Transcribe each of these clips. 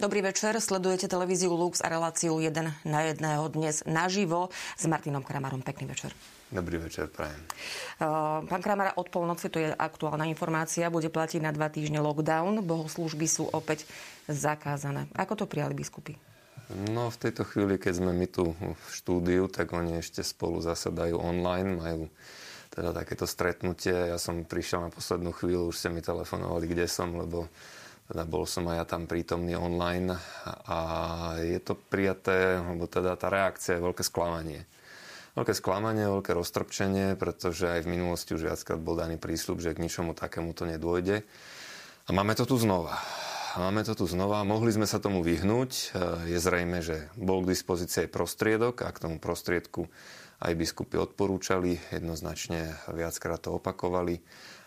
Dobrý večer, sledujete televíziu Lux a reláciu 1 na jedného dnes naživo s Martinom Kramarom. Pekný večer. Dobrý večer, prajem. Pán Kramara, od polnoci, to je aktuálna informácia, bude platiť na dva týždne lockdown. Bohoslúžby sú opäť zakázané. Ako to prijali biskupy? No v tejto chvíli, keď sme my tu v štúdiu, tak oni ešte spolu zasadajú online, majú teda takéto stretnutie. Ja som prišiel na poslednú chvíľu, už ste mi telefonovali, kde som, lebo teda bol som aj ja tam prítomný online a je to prijaté, lebo teda tá reakcia je veľké sklamanie. Veľké sklamanie, veľké roztrpčenie, pretože aj v minulosti už viackrát bol daný prísľub, že k ničomu takému to nedôjde. A máme to tu znova. Máme to tu znova. Mohli sme sa tomu vyhnúť. Je zrejme, že bol k dispozícii prostriedok a k tomu prostriedku aj biskupy odporúčali, jednoznačne viackrát to opakovali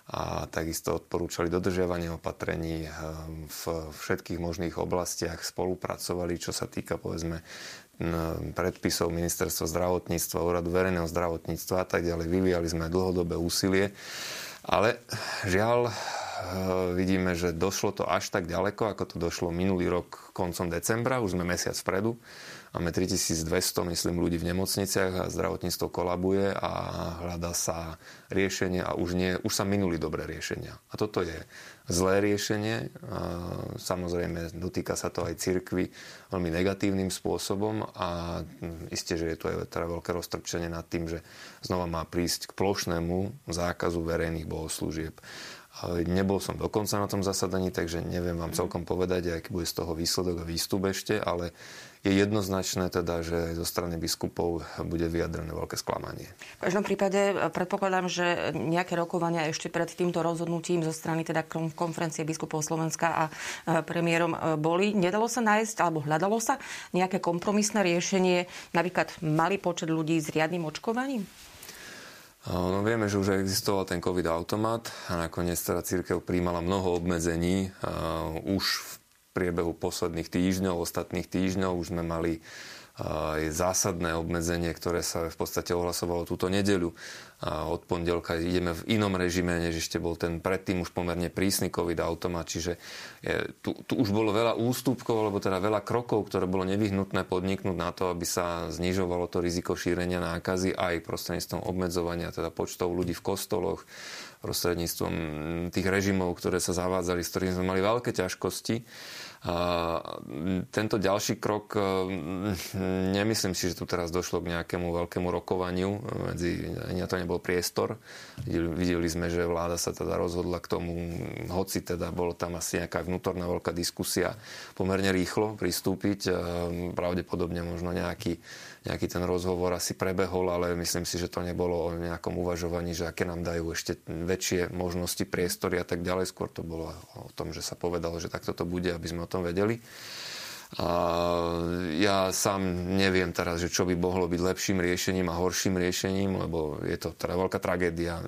a takisto odporúčali dodržiavanie opatrení ehm, v všetkých možných oblastiach, spolupracovali, čo sa týka povedzme predpisov ministerstva zdravotníctva, úradu verejného zdravotníctva a tak ďalej. Vyvíjali sme dlhodobé úsilie, ale žiaľ ehm, vidíme, že došlo to až tak ďaleko, ako to došlo minulý rok koncom decembra, už sme mesiac vpredu. Máme 3200, myslím, ľudí v nemocniciach a zdravotníctvo kolabuje a hľadá sa riešenie a už, nie, už sa minuli dobré riešenia. A toto je zlé riešenie. Samozrejme, dotýka sa to aj cirkvy veľmi negatívnym spôsobom a isté, že je to aj teda veľké roztrpčenie nad tým, že znova má prísť k plošnému zákazu verejných bohoslúžieb. Nebol som dokonca na tom zasadaní, takže neviem vám celkom povedať, aký bude z toho výsledok a výstup ešte, ale je jednoznačné teda, že zo strany biskupov bude vyjadrené veľké sklamanie. V každom prípade e, predpokladám, že nejaké rokovania ešte pred týmto rozhodnutím zo strany teda konferencie biskupov Slovenska a e, premiérom e, boli. Nedalo sa nájsť, alebo hľadalo sa nejaké kompromisné riešenie, napríklad malý počet ľudí s riadnym očkovaním? No, vieme, že už existoval ten COVID-automat a nakoniec teda církev príjmala mnoho obmedzení. Už v priebehu posledných týždňov, ostatných týždňov už sme mali aj zásadné obmedzenie, ktoré sa v podstate ohlasovalo túto nedeľu. A od pondelka ideme v inom režime, než ešte bol ten predtým už pomerne prísny COVID automat, čiže je, tu, tu už bolo veľa ústupkov, alebo teda veľa krokov, ktoré bolo nevyhnutné podniknúť na to, aby sa znižovalo to riziko šírenia nákazy aj prostredníctvom obmedzovania teda počtov ľudí v kostoloch, prostredníctvom tých režimov, ktoré sa zavádzali, s ktorými sme mali veľké ťažkosti. A tento ďalší krok, nemyslím si, že tu teraz došlo k nejakému veľkému rokovaniu, medzi, to nebol priestor. Videli sme, že vláda sa teda rozhodla k tomu, hoci teda bolo tam asi nejaká vnútorná veľká diskusia, pomerne rýchlo pristúpiť. Pravdepodobne možno nejaký nejaký ten rozhovor asi prebehol, ale myslím si, že to nebolo o nejakom uvažovaní, že aké nám dajú ešte väčšie možnosti, priestory a tak ďalej. Skôr to bolo o tom, že sa povedalo, že takto to bude, aby sme o tom vedeli. A ja sám neviem teraz, že čo by mohlo byť lepším riešením a horším riešením, lebo je to teda veľká tragédia.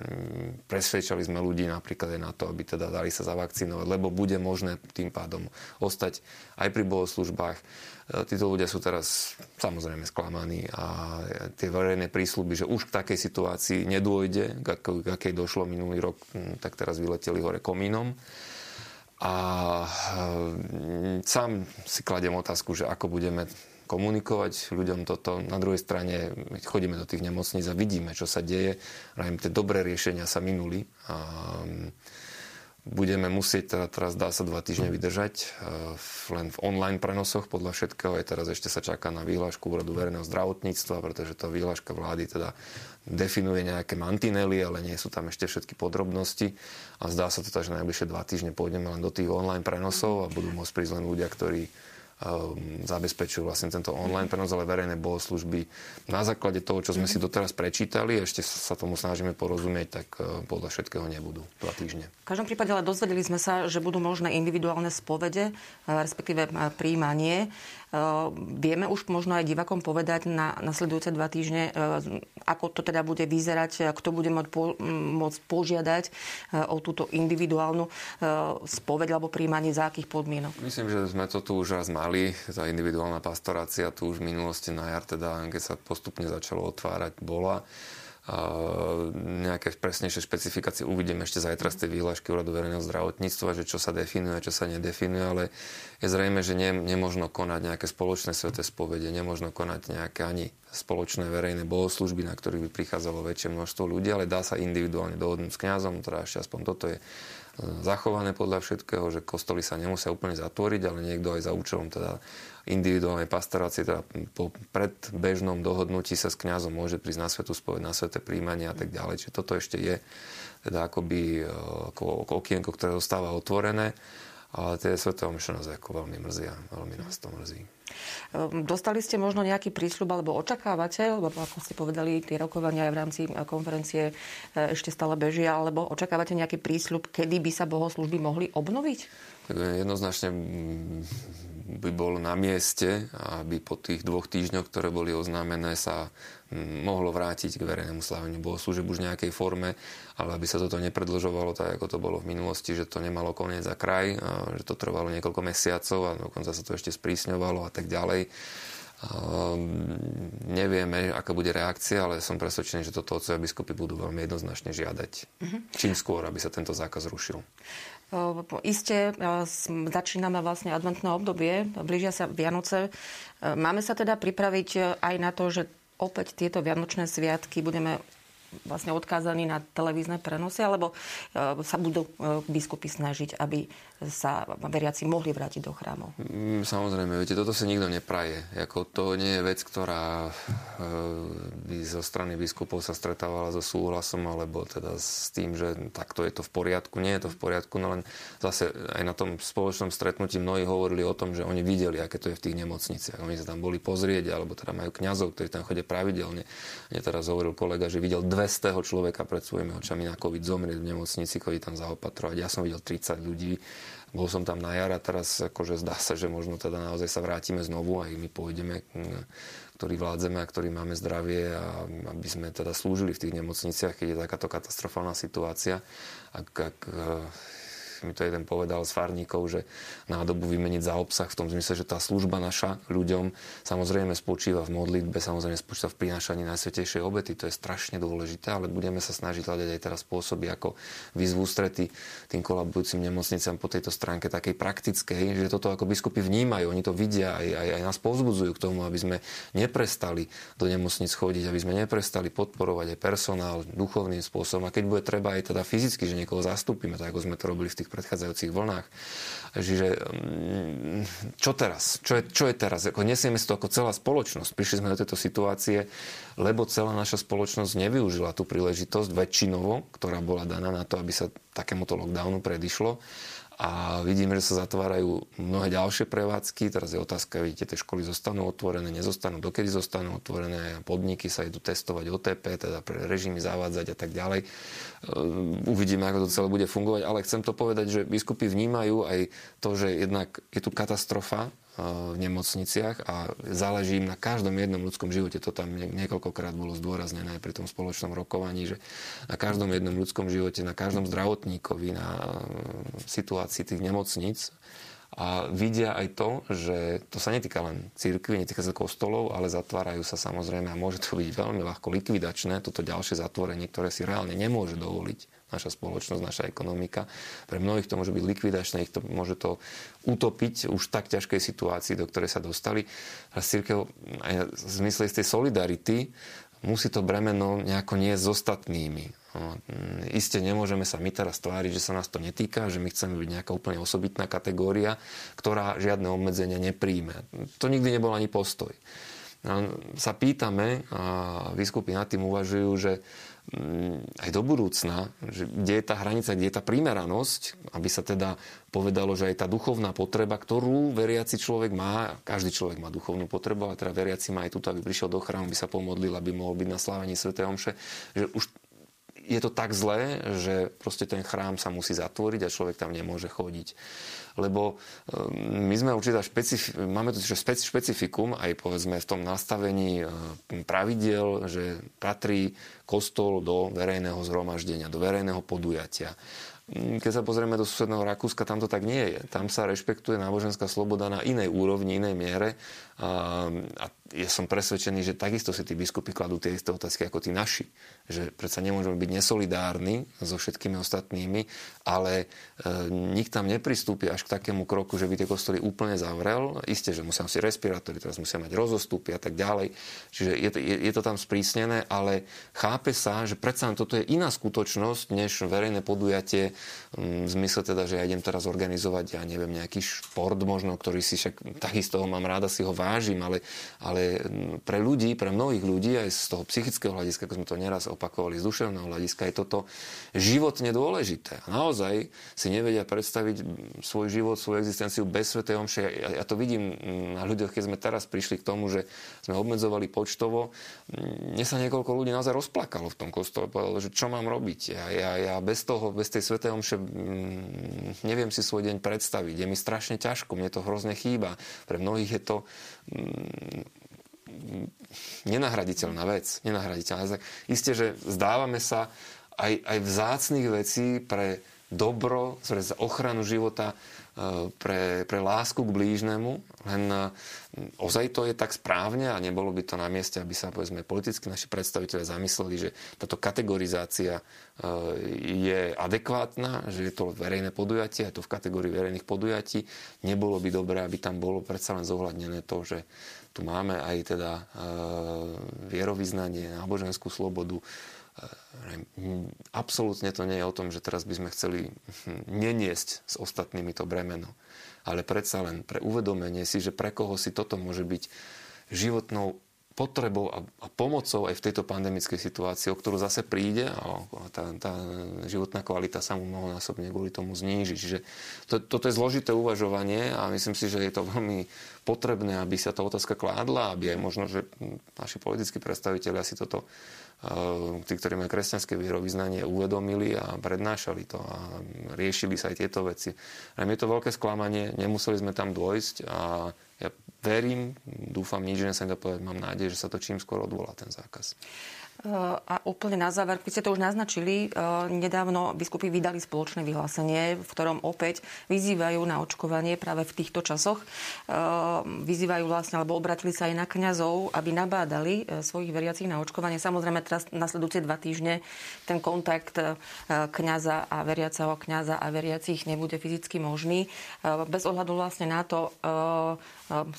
Presvedčali sme ľudí napríklad aj na to, aby teda dali sa zavakcinovať, lebo bude možné tým pádom ostať aj pri bohoslužbách E, títo ľudia sú teraz samozrejme sklamaní a tie verejné prísľuby, že už k takej situácii nedôjde, k akej došlo minulý rok, tak teraz vyleteli hore komínom. A e, sám si kladiem otázku, že ako budeme komunikovať ľuďom toto. Na druhej strane chodíme do tých nemocníc a vidíme, čo sa deje. Tie dobré riešenia sa minuli. A budeme musieť teda teraz dá sa dva týždne vydržať eh, len v online prenosoch podľa všetkého. Aj teraz ešte sa čaká na výhľašku úradu verejného zdravotníctva, pretože tá výhľaška vlády teda definuje nejaké mantinely, ale nie sú tam ešte všetky podrobnosti. A zdá sa teda, že najbližšie dva týždne pôjdeme len do tých online prenosov a budú môcť prísť len ľudia, ktorí zabezpečujú vlastne tento online prenos, ale verejné bohoslužby na základe toho, čo sme si doteraz prečítali, ešte sa tomu snažíme porozumieť, tak e, podľa všetkého nebudú dva týždne. V každom prípade ale dozvedeli sme sa, že budú možné individuálne spovede, e, respektíve e, príjmanie. Vieme už možno aj divakom povedať na nasledujúce dva týždne, ako to teda bude vyzerať, kto bude môcť požiadať o túto individuálnu spoveď alebo príjmanie za akých podmienok. Myslím, že sme to tu už raz mali mali. Tá individuálna pastorácia tu už v minulosti na jar, teda, keď sa postupne začalo otvárať, bola. nejaké presnejšie špecifikácie uvidíme ešte zajtra z tej výhľašky úradu verejného zdravotníctva, že čo sa definuje, čo sa nedefinuje, ale je zrejme, že nie, nemožno konať nejaké spoločné sveté spovede, nemožno konať nejaké ani spoločné verejné bohoslužby, na ktorých by prichádzalo väčšie množstvo ľudí, ale dá sa individuálne dohodnúť s kňazom, teda ešte aspoň toto je zachované podľa všetkého, že kostoly sa nemusia úplne zatvoriť, ale niekto aj za účelom teda individuálnej pastorácie, teda po predbežnom dohodnutí sa s kňazom môže prísť na svetú spoveď, na sveté príjmanie a tak ďalej. Čiže toto ešte je teda akoby e, ako okienko, ktoré zostáva otvorené, ale tie sveté omše nás ako veľmi mrzia, veľmi nás to mrzí. Ehm, dostali ste možno nejaký prísľub alebo očakávate, lebo ako ste povedali, tie rokovania aj v rámci e, konferencie e, ešte stále bežia, alebo očakávate nejaký prísľub, kedy by sa bohoslužby mohli obnoviť? Jednoznačne by bol na mieste, aby po tých dvoch týždňoch, ktoré boli oznámené, sa mohlo vrátiť k verejnému sláveniu bohoslúžeb už v nejakej forme, ale aby sa toto nepredlžovalo tak, ako to bolo v minulosti, že to nemalo koniec za kraj, že to trvalo niekoľko mesiacov a dokonca sa to ešte sprísňovalo a tak ďalej. Nevieme, aká bude reakcia, ale som presvedčený, že toto otcovia biskupy budú veľmi jednoznačne žiadať. Uh-huh. Čím skôr, aby sa tento zákaz rušil. Isté, začíname vlastne adventné obdobie, blížia sa Vianoce. Máme sa teda pripraviť aj na to, že opäť tieto Vianočné sviatky budeme vlastne odkázaní na televízne prenosy, alebo sa budú biskupy snažiť, aby sa veriaci mohli vrátiť do chrámov? Mm, samozrejme, viete, toto sa nikto nepraje. Jako to nie je vec, ktorá e, by zo strany biskupov sa stretávala so súhlasom, alebo teda s tým, že takto je to v poriadku. Nie je to v poriadku, no len zase aj na tom spoločnom stretnutí mnohí hovorili o tom, že oni videli, aké to je v tých nemocniciach. Oni sa tam boli pozrieť, alebo teda majú kňazov, ktorí tam chodia pravidelne. Mne teraz hovoril kolega, že videl 200 človeka pred svojimi očami na COVID zomrieť v nemocnici, chodí tam zaopatrovať. Ja som videl 30 ľudí bol som tam na jar a teraz akože zdá sa, že možno teda naozaj sa vrátime znovu a my pôjdeme, ktorí vládzeme a ktorí máme zdravie a aby sme teda slúžili v tých nemocniciach, keď je takáto katastrofálna situácia. Ak, ak mi to jeden povedal z farníkov, že nádobu vymeniť za obsah v tom zmysle, že tá služba naša ľuďom samozrejme spočíva v modlitbe, samozrejme spočíva v prinášaní najsvetejšej obety, to je strašne dôležité, ale budeme sa snažiť hľadať aj teraz spôsoby, ako výzvu strety tým kolabujúcim nemocniciam po tejto stránke takej praktickej, že toto ako biskupy vnímajú, oni to vidia aj, aj, aj nás povzbudzujú k tomu, aby sme neprestali do nemocnic chodiť, aby sme neprestali podporovať aj personál duchovným spôsobom. A keď bude treba aj teda fyzicky, že niekoho zastúpime, tak ako sme to robili v tých predchádzajúcich vlnách. Čiže mm, čo teraz? Čo je, čo je teraz? Ako nesieme si to ako celá spoločnosť. Prišli sme do tejto situácie, lebo celá naša spoločnosť nevyužila tú príležitosť väčšinovo, ktorá bola daná na to, aby sa takémuto lockdownu predišlo a vidíme, že sa zatvárajú mnohé ďalšie prevádzky. Teraz je otázka, vidíte, tie školy zostanú otvorené, nezostanú, dokedy zostanú otvorené, podniky sa idú testovať OTP, teda pre režimy zavádzať a tak ďalej. Ehm, uvidíme, ako to celé bude fungovať, ale chcem to povedať, že biskupy vnímajú aj to, že jednak je tu katastrofa v nemocniciach a záleží im na každom jednom ľudskom živote. To tam niekoľkokrát bolo zdôraznené aj pri tom spoločnom rokovaní, že na každom jednom ľudskom živote, na každom zdravotníkovi, na situácii tých nemocníc a vidia aj to, že to sa netýka len církvy, netýka sa kostolov, ale zatvárajú sa samozrejme a môže to byť veľmi ľahko likvidačné, toto ďalšie zatvorenie, ktoré si reálne nemôže dovoliť naša spoločnosť, naša ekonomika. Pre mnohých to môže byť likvidačné, ich to môže to utopiť už tak ťažkej situácii, do ktorej sa dostali. A církev aj v zmysle tej solidarity musí to bremeno nejako nie s ostatnými. No, Isté nemôžeme sa my teraz tváriť, že sa nás to netýka, že my chceme byť nejaká úplne osobitná kategória, ktorá žiadne obmedzenia nepríjme. To nikdy nebol ani postoj. Sa pýtame, a výskupy nad tým uvažujú, že mm, aj do budúcna, že kde je tá hranica, kde je tá primeranosť, aby sa teda povedalo, že aj tá duchovná potreba, ktorú veriaci človek má, každý človek má duchovnú potrebu, a teda veriaci má aj túto, aby prišiel do chrámu, aby sa pomodlil, aby mohol byť na slávení Sv. Omše, že už je to tak zlé, že proste ten chrám sa musí zatvoriť a človek tam nemôže chodiť. Lebo ehm, my sme určitá špecif- máme tu špeci- špecifikum aj povedzme v tom nastavení ehm, pravidel, že patrí kostol do verejného zhromaždenia, do verejného podujatia. Mm, keď sa pozrieme do susedného Rakúska, tam to tak nie je. Tam sa rešpektuje náboženská sloboda na inej úrovni, inej miere. A, a ja som presvedčený, že takisto si tí biskupy kladú tie isté otázky ako tí naši. Že predsa nemôžeme byť nesolidárni so všetkými ostatnými, ale e, nik tam nepristúpi až k takému kroku, že by tie kostoly úplne zavrel. Isté, že musia si respirátory, teraz musia mať rozostupy a tak ďalej. Čiže je to, je, je to tam sprísnené, ale chápe sa, že predsa toto je iná skutočnosť, než verejné podujatie v zmysle teda, že ja idem teraz organizovať, ja neviem, nejaký šport možno, ktorý si však takisto mám ráda, si ho vážim, ale, ale pre ľudí, pre mnohých ľudí aj z toho psychického hľadiska, ako sme to neraz opakovali, z duševného hľadiska, je toto životne dôležité. A naozaj si nevedia predstaviť svoj život, svoju existenciu bez Svetej Omše. Ja, ja to vidím na ľuďoch, keď sme teraz prišli k tomu, že sme obmedzovali počtovo. Mne sa niekoľko ľudí naozaj rozplakalo v tom kostole. Povedalo, že čo mám robiť. Ja, ja, ja bez toho, bez tej Svetej Omše neviem si svoj deň predstaviť. Je mi strašne ťažko, mne to hrozne chýba. Pre mnohých je to nenahraditeľná vec. Nenahraditeľná. Isté, že zdávame sa aj, aj vzácných vecí pre dobro, pre ochranu života, pre, pre lásku k blížnemu, len e, ozaj to je tak správne a nebolo by to na mieste, aby sa povedzme politicky naši predstaviteľe zamysleli, že táto kategorizácia e, je adekvátna, že je to verejné podujatie, je to v kategórii verejných podujatí. Nebolo by dobré, aby tam bolo predsa len zohľadnené to, že tu máme aj teda e, vierovýznanie, náboženskú slobodu. Absolútne to nie je o tom, že teraz by sme chceli neniesť s ostatnými to bremeno. Ale predsa len pre uvedomenie si, že pre koho si toto môže byť životnou potrebou a, pomocou aj v tejto pandemickej situácii, o ktorú zase príde a tá, tá životná kvalita sa mu mnohonásobne kvôli tomu zníži. Čiže to, toto je zložité uvažovanie a myslím si, že je to veľmi potrebné, aby sa tá otázka kládla, aby aj možno, že naši politickí predstaviteľi si toto eh, tí, ktorí majú kresťanské vierovýznanie, uvedomili a prednášali to a riešili sa aj tieto veci. A je to veľké sklamanie, nemuseli sme tam dôjsť a ja verím, dúfam, nič že sa mám nádej, že sa to čím skôr odvolá ten zákaz. A úplne na záver, keď ste to už naznačili, nedávno biskupy vydali spoločné vyhlásenie, v ktorom opäť vyzývajú na očkovanie práve v týchto časoch. Vyzývajú vlastne, alebo obratili sa aj na kňazov, aby nabádali svojich veriacich na očkovanie. Samozrejme, teraz nasledujúce dva týždne ten kontakt kňaza a veriaceho kňaza a veriacich nebude fyzicky možný. Bez ohľadu vlastne na to,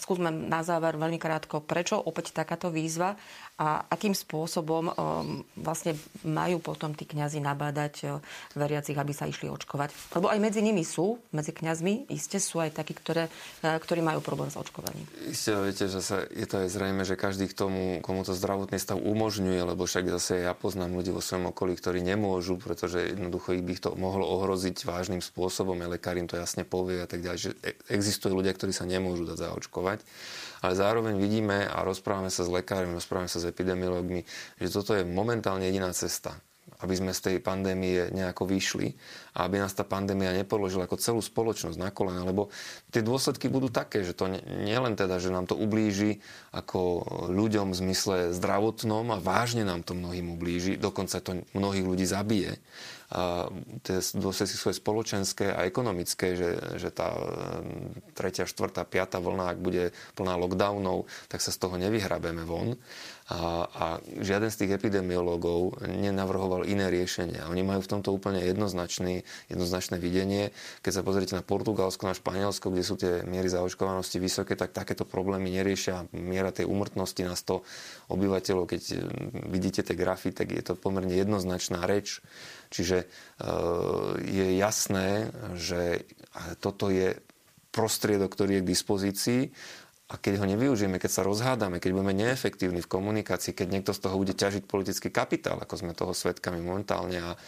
skúsme na záver veľmi krátko, prečo opäť takáto výzva a akým spôsobom um, vlastne majú potom tí kňazi nabádať uh, veriacich, aby sa išli očkovať. Lebo aj medzi nimi sú, medzi kňazmi, iste sú aj takí, ktoré, uh, ktorí majú problém s očkovaním. Isté, viete, že sa, je to aj zrejme, že každý k tomu, komu to zdravotný stav umožňuje, lebo však zase ja poznám ľudí vo svojom okolí, ktorí nemôžu, pretože jednoducho ich by to mohlo ohroziť vážnym spôsobom, aj lekár im to jasne povie a tak ďalej, že e, existujú ľudia, ktorí sa nemôžu dať zaočkovať ale zároveň vidíme a rozprávame sa s lekármi, rozprávame sa s epidemiológmi, že toto je momentálne jediná cesta aby sme z tej pandémie nejako vyšli a aby nás tá pandémia nepoložila ako celú spoločnosť na kolena, lebo tie dôsledky budú také, že to nielen teda, že nám to ublíži ako ľuďom v zmysle zdravotnom a vážne nám to mnohým ublíži, dokonca to mnohých ľudí zabije, tie dôsledky svoje spoločenské a ekonomické, že, že tá tretia, štvrtá, piata vlna, ak bude plná lockdownov, tak sa z toho nevyhrabeme von. A, a žiaden z tých epidemiológov nenavrhoval iné riešenie. Oni majú v tomto úplne jednoznačný, jednoznačné videnie. Keď sa pozriete na Portugalsko, na Španielsko, kde sú tie miery zaočkovanosti vysoké, tak takéto problémy neriešia. Miera tej umrtnosti na 100 obyvateľov, keď vidíte tie grafy, tak je to pomerne jednoznačná reč. Čiže e, je jasné, že toto je prostriedok, ktorý je k dispozícii a keď ho nevyužijeme, keď sa rozhádame, keď budeme neefektívni v komunikácii, keď niekto z toho bude ťažiť politický kapitál, ako sme toho svetkami momentálne a e,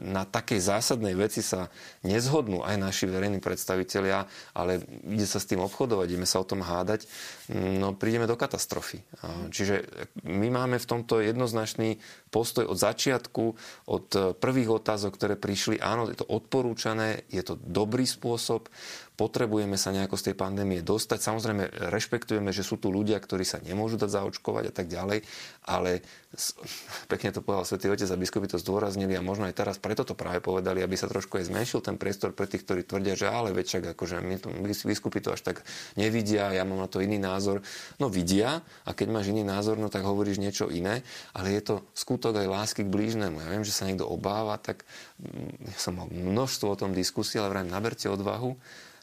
na takej zásadnej veci sa nezhodnú aj naši verejní predstavitelia, ale ide sa s tým obchodovať, ideme sa o tom hádať, no prídeme do katastrofy. Čiže my máme v tomto jednoznačný postoj od začiatku, od prvých otázok, ktoré prišli. Áno, je to odporúčané, je to dobrý spôsob potrebujeme sa nejako z tej pandémie dostať. Samozrejme, rešpektujeme, že sú tu ľudia, ktorí sa nemôžu dať zaočkovať a tak ďalej, ale pekne to povedal Svetý Otec a biskupy to zdôraznili a možno aj teraz preto to práve povedali, aby sa trošku aj zmenšil ten priestor pre tých, ktorí tvrdia, že ale väčšak, akože my to, biskupy to až tak nevidia, ja mám na to iný názor. No vidia a keď máš iný názor, no tak hovoríš niečo iné, ale je to skutok aj lásky k blížnemu. Ja viem, že sa niekto obáva, tak mm, ja som mal množstvo o tom diskusí, ale vrajím, naberte odvahu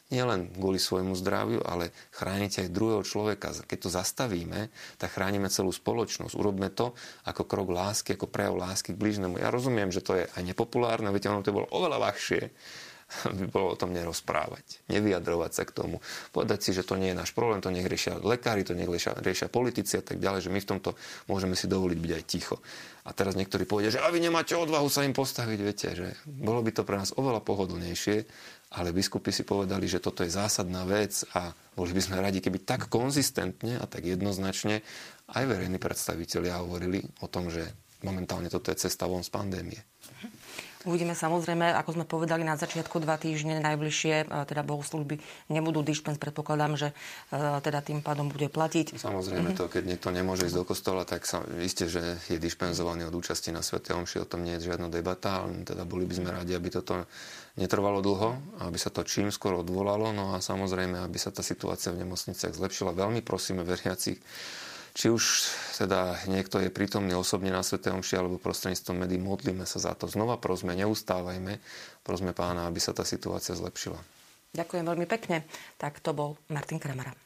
nielen kvôli svojmu zdraviu, ale chránite aj druhého človeka. Keď to zastavíme, tak chránime celú spoločnosť. Urobme to ako krok lásky, ako prejav lásky k blížnemu. Ja rozumiem, že to je aj nepopulárne, viete, ono to bolo oveľa ľahšie by bolo o tom nerozprávať, nevyjadrovať sa k tomu, povedať si, že to nie je náš problém, to nech riešia lekári, to nech riešia, riešia politici a tak ďalej, že my v tomto môžeme si dovoliť byť aj ticho. A teraz niektorí povedia, že a vy nemáte odvahu sa im postaviť, viete, že bolo by to pre nás oveľa pohodlnejšie, ale biskupy si povedali, že toto je zásadná vec a boli by sme radi, keby tak konzistentne a tak jednoznačne aj verejní predstavitelia hovorili o tom, že momentálne toto je cesta von z pandémie. Uvidíme samozrejme, ako sme povedali na začiatku dva týždne najbližšie, e, teda bohoslužby nebudú dišpens, predpokladám, že e, teda tým pádom bude platiť. Samozrejme to, keď niekto nemôže ísť do kostola, tak sa, isté, že je dišpenzovaný od účasti na Svete Omši, o tom nie je žiadna debata, ale teda boli by sme radi, aby toto netrvalo dlho, aby sa to čím skôr odvolalo, no a samozrejme, aby sa tá situácia v nemocniciach zlepšila. Veľmi prosíme veriacich, či už teda niekto je prítomný osobne na Sv. Omši alebo prostredníctvom médií, modlíme sa za to. Znova prosme, neustávajme, prosme pána, aby sa tá situácia zlepšila. Ďakujem veľmi pekne. Tak to bol Martin Kramara.